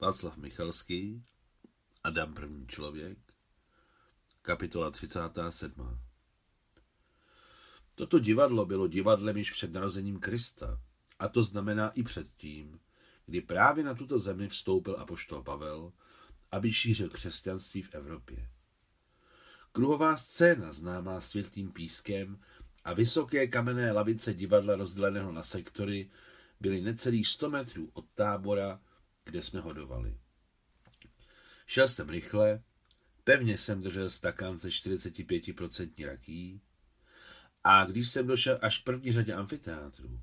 Václav Michalský, Adam první člověk, kapitola 37. Toto divadlo bylo divadlem již před narozením Krista, a to znamená i předtím, kdy právě na tuto zemi vstoupil apoštol Pavel, aby šířil křesťanství v Evropě. Kruhová scéna, známá světlým pískem, a vysoké kamenné lavice divadla rozděleného na sektory byly necelých 100 metrů od tábora, kde jsme hodovali. Šel jsem rychle, pevně jsem držel stakán ze 45% rakí a když jsem došel až k první řadě amfiteátru,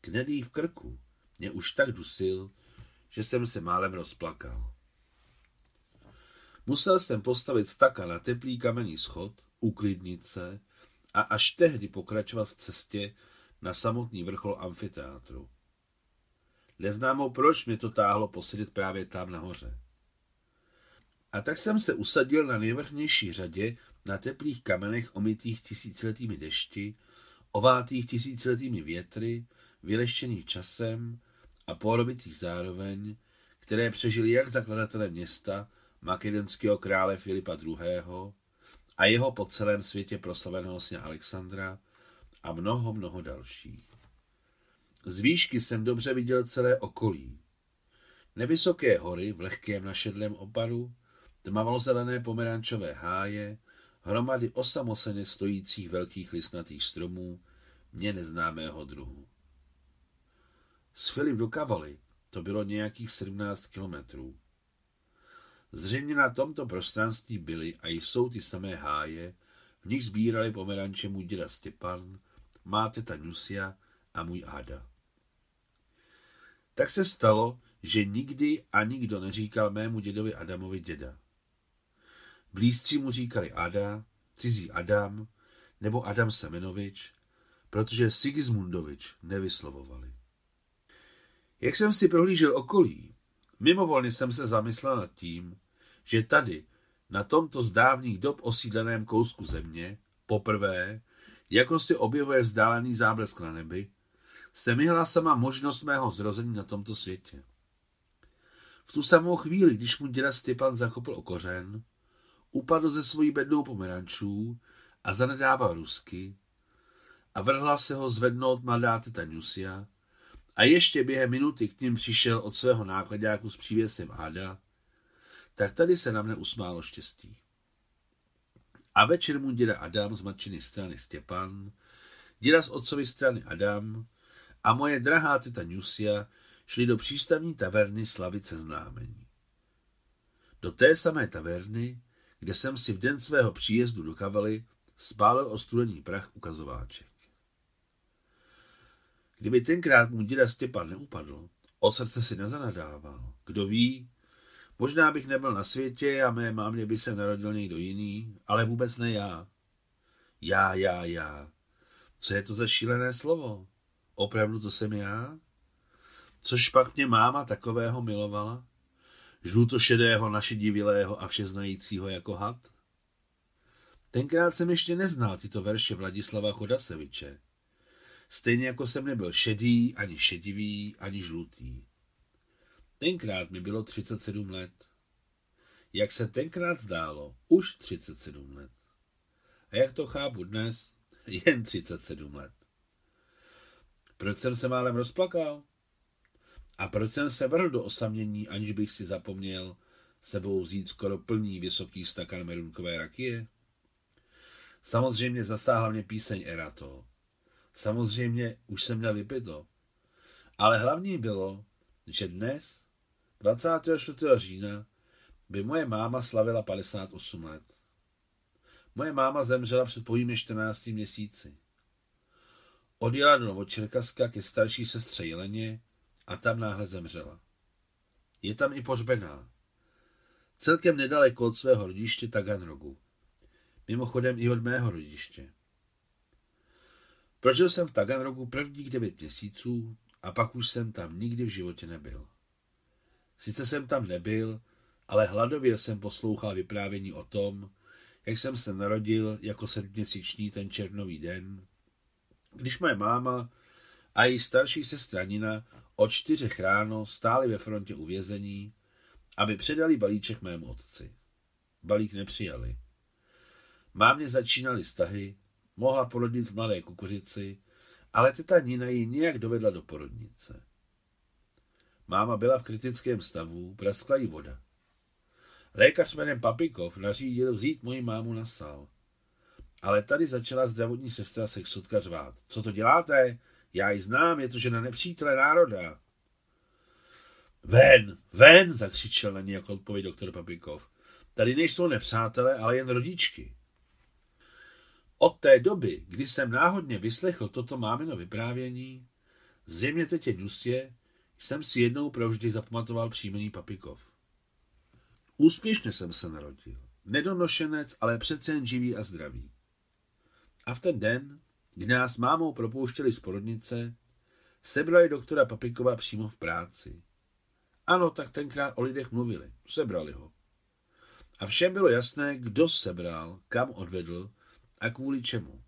knedý v krku mě už tak dusil, že jsem se málem rozplakal. Musel jsem postavit staka na teplý kamenný schod, uklidnit se a až tehdy pokračovat v cestě na samotný vrchol amfiteátru. Neznámo, proč mě to táhlo posedět právě tam nahoře. A tak jsem se usadil na nejvrchnější řadě na teplých kamenech omytých tisíciletými dešti, ovátých tisíciletými větry, vyleštěných časem a porobitých zároveň, které přežili jak zakladatele města, makedonského krále Filipa II. a jeho po celém světě proslaveného sně Alexandra a mnoho, mnoho dalších. Z výšky jsem dobře viděl celé okolí. Nevysoké hory v lehkém našedlém oparu, tmavozelené pomerančové háje, hromady osamoceně stojících velkých listnatých stromů, mě neznámého druhu. Z Filip do Kavaly to bylo nějakých 17 kilometrů. Zřejmě na tomto prostranství byly a jsou ty samé háje, v nich sbírali pomeranče můj děda Stepan, má teta Nusia a můj Áda. Tak se stalo, že nikdy a nikdo neříkal mému dědovi Adamovi děda. Blízcí mu říkali Ada, cizí Adam nebo Adam Semenovič, protože Sigismundovič nevyslovovali. Jak jsem si prohlížel okolí, mimovolně jsem se zamyslel nad tím, že tady, na tomto z dávných dob osídleném kousku země, poprvé, jako si objevuje vzdálený záblesk na nebi, se mi sama možnost mého zrození na tomto světě. V tu samou chvíli, když mu děda Stepan zachopil o kořen, upadl ze svojí bednou pomerančů a zanedával rusky a vrhla se ho zvednout mladá teta Nusia a ještě během minuty k ním přišel od svého nákladňáku s přívěsem Áda, tak tady se na mne usmálo štěstí. A večer mu děda Adam z matčiny strany Stěpan, děda z otcovy strany Adam a moje drahá teta Nusia šli do přístavní taverny slavit seznámení. Do té samé taverny, kde jsem si v den svého příjezdu do Kavaly spálil ostudený prach ukazováček. Kdyby tenkrát mu děda Stěpan neupadl, o srdce si nezanadával. Kdo ví, možná bych nebyl na světě a mé mámě by se narodil někdo jiný, ale vůbec ne já. Já, já, já. Co je to za šílené slovo? Opravdu to jsem já? Což pak mě máma takového milovala? Žlutošedého, našedivilého a všeznajícího jako had? Tenkrát jsem ještě neznal tyto verše Vladislava Chodaseviče. Stejně jako jsem nebyl šedý, ani šedivý, ani žlutý. Tenkrát mi bylo 37 let. Jak se tenkrát zdálo, už 37 let. A jak to chápu dnes, jen 37 let. Proč jsem se málem rozplakal? A proč jsem se vrhl do osamění, aniž bych si zapomněl sebou vzít skoro plný vysoký stakan merunkové rakie? Samozřejmě zasáhla mě píseň Erato. Samozřejmě už jsem měl vypito. Ale hlavní bylo, že dnes, 24. října, by moje máma slavila 58 let. Moje máma zemřela před pouhými 14 měsíci. Odjela do Novočerkaska ke starší sestře Jeleně a tam náhle zemřela. Je tam i pohřbená. Celkem nedaleko od svého rodiště Taganrogu. Mimochodem i od mého rodiště. Prožil jsem v Taganrogu prvních devět měsíců a pak už jsem tam nikdy v životě nebyl. Sice jsem tam nebyl, ale hladově jsem poslouchal vyprávění o tom, jak jsem se narodil jako sedměsíční ten černový den, když moje máma a její starší sestra Nina od čtyřech ráno stáli ve frontě uvězení aby předali balíček mému otci. Balík nepřijali. Mámě začínaly stahy, mohla porodit v mladé kukuřici, ale teta Nina ji nějak dovedla do porodnice. Máma byla v kritickém stavu, praskla jí voda. Lékař jménem Papikov nařídil vzít moji mámu na sál. Ale tady začala zdravotní sestra sexotka řvát. Co to děláte? Já ji znám, je to žena nepřítele národa. Ven, ven, zakřičel na ní jako odpověď doktor Papikov. Tady nejsou nepřátelé, ale jen rodičky. Od té doby, kdy jsem náhodně vyslechl toto mámino vyprávění, zřejmě tetě Nusě, jsem si jednou provždy zapamatoval příjmení Papikov. Úspěšně jsem se narodil. Nedonošenec, ale přece jen živý a zdravý. A v ten den, kdy nás mámou propouštěli z porodnice, sebrali doktora Papikova přímo v práci. Ano, tak tenkrát o lidech mluvili. Sebrali ho. A všem bylo jasné, kdo sebral, kam odvedl a kvůli čemu.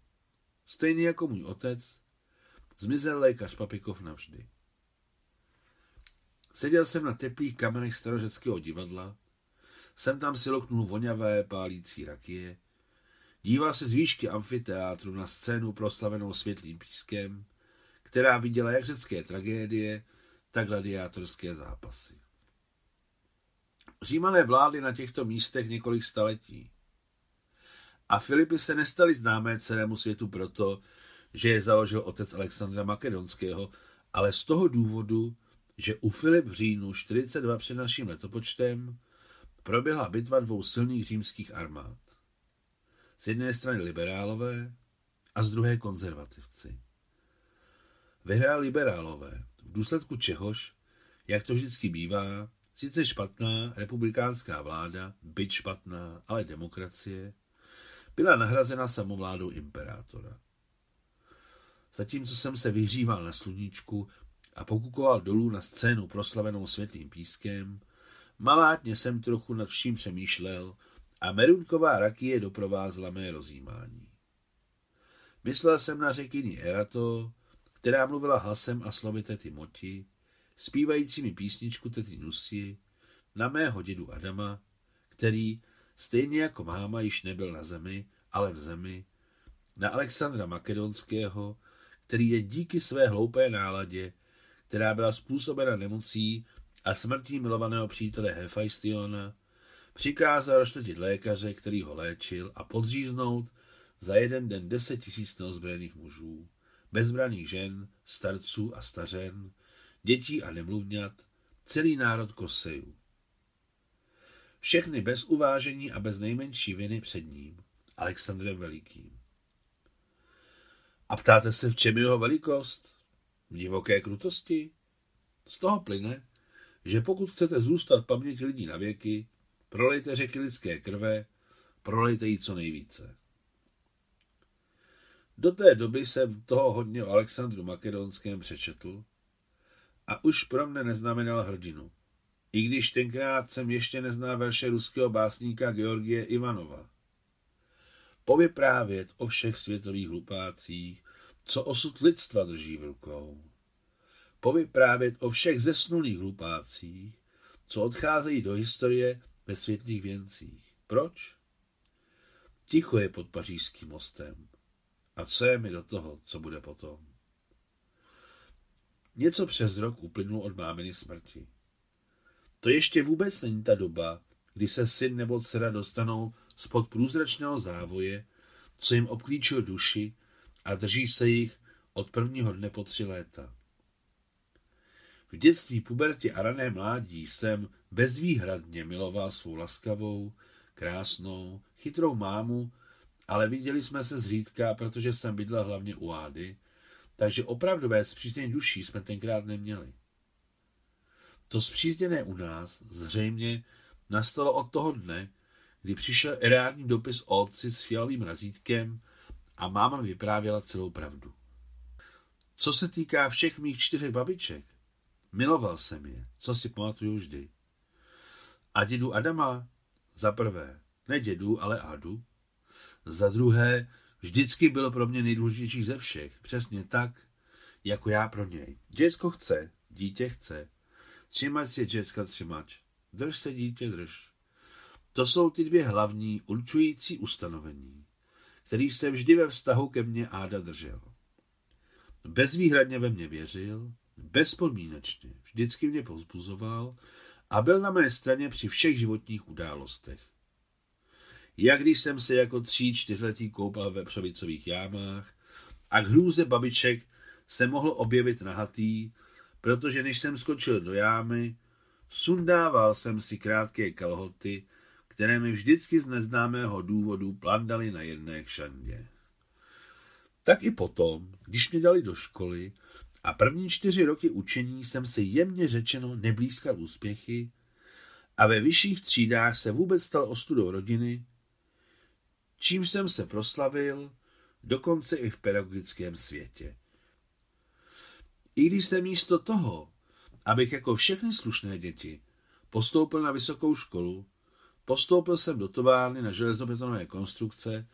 Stejně jako můj otec, zmizel lékař Papikov navždy. Seděl jsem na teplých kamenech starořeckého divadla, jsem tam si loknul voňavé pálící rakie, díval se z výšky amfiteátru na scénu proslavenou světlým pískem, která viděla jak řecké tragédie, tak gladiátorské zápasy. Římané vládly na těchto místech několik staletí. A Filipy se nestaly známé celému světu proto, že je založil otec Alexandra Makedonského, ale z toho důvodu, že u Filip v říjnu 42 před naším letopočtem proběhla bitva dvou silných římských armád. Z jedné strany liberálové a z druhé konzervativci. Vyhrál liberálové, v důsledku čehož, jak to vždycky bývá, sice špatná republikánská vláda, byť špatná, ale demokracie, byla nahrazena samovládou imperátora. Zatímco jsem se vyhříval na sluníčku a pokukoval dolů na scénu proslavenou světlým pískem, malátně jsem trochu nad vším přemýšlel a merunková rakie doprovázela mé rozjímání. Myslel jsem na řekyni Erato, která mluvila hlasem a slovy tety Moti, zpívajícími písničku tety Nusi, na mého dědu Adama, který, stejně jako máma, již nebyl na zemi, ale v zemi, na Alexandra Makedonského, který je díky své hloupé náladě, která byla způsobena nemocí a smrtí milovaného přítele Hefajstiona, přikázal roštetit lékaře, který ho léčil a podříznout za jeden den deset tisíc neozbrojených mužů, bezbraných žen, starců a stařen, dětí a nemluvňat, celý národ Kosejů. Všechny bez uvážení a bez nejmenší viny před ním, Alexandrem Velikým. A ptáte se, v čem je jeho velikost? V divoké krutosti? Z toho plyne, že pokud chcete zůstat v paměti lidí na věky, prolejte řeky lidské krve, prolejte jí co nejvíce. Do té doby jsem toho hodně o Alexandru Makedonském přečetl a už pro mne neznamenal hrdinu. I když tenkrát jsem ještě neznal verše ruského básníka Georgie Ivanova. Povyprávět o všech světových hlupácích, co osud lidstva drží v rukou. Povyprávět o všech zesnulých hlupácích, co odcházejí do historie ve světlých věncích. Proč? Ticho je pod pařížským mostem. A co je mi do toho, co bude potom? Něco přes rok uplynul od máminy smrti. To ještě vůbec není ta doba, kdy se syn nebo dcera dostanou spod průzračného závoje, co jim obklíčil duši a drží se jich od prvního dne po tři léta. V dětství, pubertě a rané mládí jsem bezvýhradně miloval svou laskavou, krásnou, chytrou mámu, ale viděli jsme se zřídka, protože jsem bydlel hlavně u Ády, takže opravdové zpříznění duší jsme tenkrát neměli. To zpřízněné u nás zřejmě nastalo od toho dne, kdy přišel erární dopis otci s fialovým razítkem a máma vyprávěla celou pravdu. Co se týká všech mých čtyřech babiček, miloval jsem je, co si pamatuju vždy. A dědu Adama? Za prvé, ne dědu, ale Adu. Za druhé, vždycky bylo pro mě nejdůležitější ze všech, přesně tak, jako já pro něj. Děcko chce, dítě chce, Třímač je děcka třímač. Drž se, dítě, drž. To jsou ty dvě hlavní určující ustanovení, který se vždy ve vztahu ke mně Áda držel. Bezvýhradně ve mě věřil, bezpodmínečně, vždycky mě povzbuzoval a byl na mé straně při všech životních událostech. Jak když jsem se jako tří, čtyřletý koupal ve přovicových jámách a k hrůze babiček se mohl objevit nahatý, protože než jsem skočil do jámy, sundával jsem si krátké kalhoty, které mi vždycky z neznámého důvodu plandaly na jedné kšandě. Tak i potom, když mě dali do školy a první čtyři roky učení jsem si jemně řečeno neblízkal úspěchy a ve vyšších třídách se vůbec stal ostudou rodiny, čím jsem se proslavil, dokonce i v pedagogickém světě. I když jsem místo toho, abych jako všechny slušné děti postoupil na vysokou školu, postoupil jsem do továrny na železobetonové konstrukce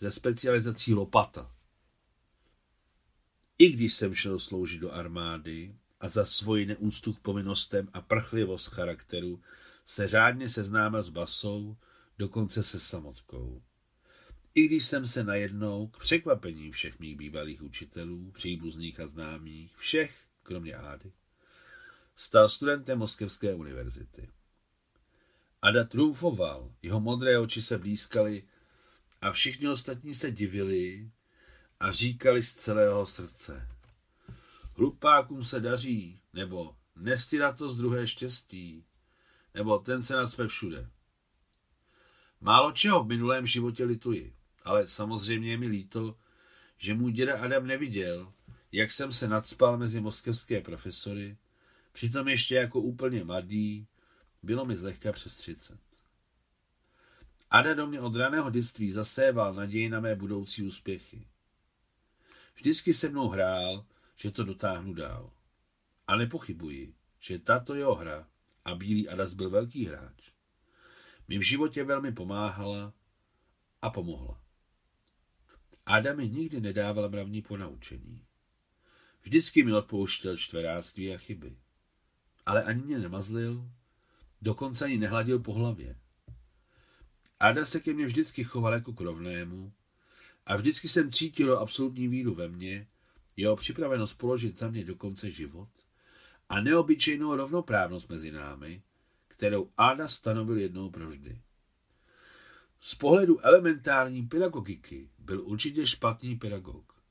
ze specializací lopata. I když jsem šel sloužit do armády a za svoji neúctu k povinnostem a prchlivost charakteru se řádně seznámil s basou, dokonce se samotkou. I když jsem se najednou, k překvapení všech mých bývalých učitelů, příbuzných a známých, všech, kromě Ády, stal studentem Moskevské univerzity. Ada trumfoval, jeho modré oči se blízkaly a všichni ostatní se divili a říkali z celého srdce. Hlupákům se daří, nebo nestírat to z druhé štěstí, nebo ten se nacpe všude. Málo čeho v minulém životě lituji, ale samozřejmě je mi líto, že můj děda Adam neviděl, jak jsem se nadspal mezi moskevské profesory, přitom ještě jako úplně mladý, bylo mi zlehka přes třicet. Ada do mě od raného dětství zaséval naději na mé budoucí úspěchy. Vždycky se mnou hrál, že to dotáhnu dál. A nepochybuji, že tato jeho hra, a Bílý Adas byl velký hráč, v životě velmi pomáhala a pomohla. Ada mi nikdy nedával mravní ponaučení. Vždycky mi odpouštěl čtveráctví a chyby. Ale ani mě nemazlil, dokonce ani nehladil po hlavě. Ada se ke mně vždycky choval jako k rovnému a vždycky jsem cítil absolutní víru ve mně, jeho připravenost položit za mě do konce život a neobyčejnou rovnoprávnost mezi námi, kterou Ada stanovil jednou provždy. Z pohledu elementární pedagogiky byl určitě špatný pedagog.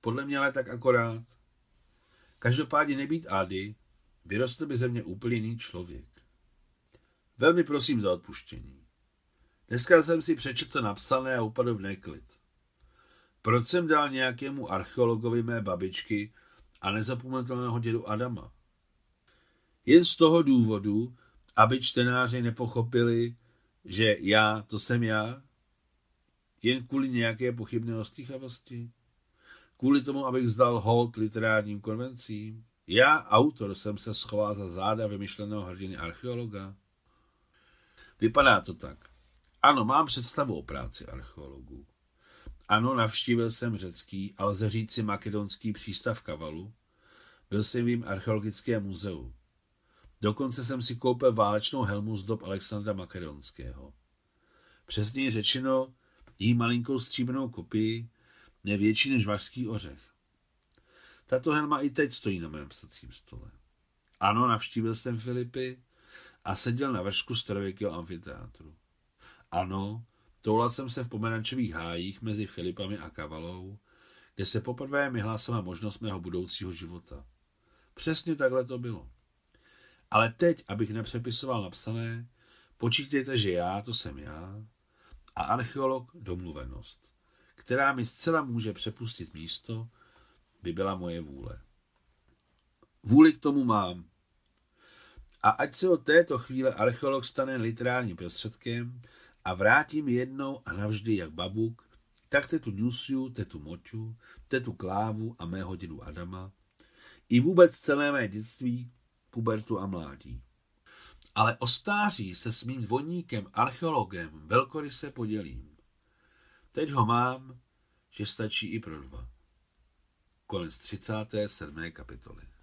Podle mě ale tak akorát. Každopádně nebýt Ady, vyrostl by ze mě úplně jiný člověk. Velmi prosím za odpuštění. Dneska jsem si přečetl napsané a upadl v neklid. Proč jsem dal nějakému archeologovi mé babičky a nezapomenutelného dědu Adama? Jen z toho důvodu, aby čtenáři nepochopili, že já, to jsem já, jen kvůli nějaké pochybné ostýchavosti? Kvůli tomu, abych vzdal hold literárním konvencím? Já, autor, jsem se schoval za záda vymyšleného hrdiny archeologa? Vypadá to tak. Ano, mám představu o práci archeologů. Ano, navštívil jsem řecký, ale lze říci makedonský přístav Kavalu. Byl jsem v jím archeologickém muzeu. Dokonce jsem si koupil válečnou helmu z dob Alexandra Makedonského. Přesněji řečeno, jí malinkou stříbrnou kopii, nevětší než vařský ořech. Tato helma i teď stojí na mém psacím stole. Ano, navštívil jsem Filipy a seděl na vršku starověkého amfiteátru. Ano, toulal jsem se v pomerančových hájích mezi Filipami a Kavalou, kde se poprvé mi hlásila možnost mého budoucího života. Přesně takhle to bylo. Ale teď, abych nepřepisoval napsané, počítejte, že já, to jsem já, a archeolog domluvenost, která mi zcela může přepustit místo, by byla moje vůle. Vůli k tomu mám. A ať se od této chvíle archeolog stane literárním prostředkem a vrátím jednou a navždy jak babuk, tak tetu Nusiu, tetu Moču, tetu Klávu a mého dědu Adama, i vůbec celé mé dětství, pubertu a mládí. Ale o stáří se s mým dvojníkem, archeologem, velkoryse podělím. Teď ho mám, že stačí i pro dva. Konec 37. kapitoly.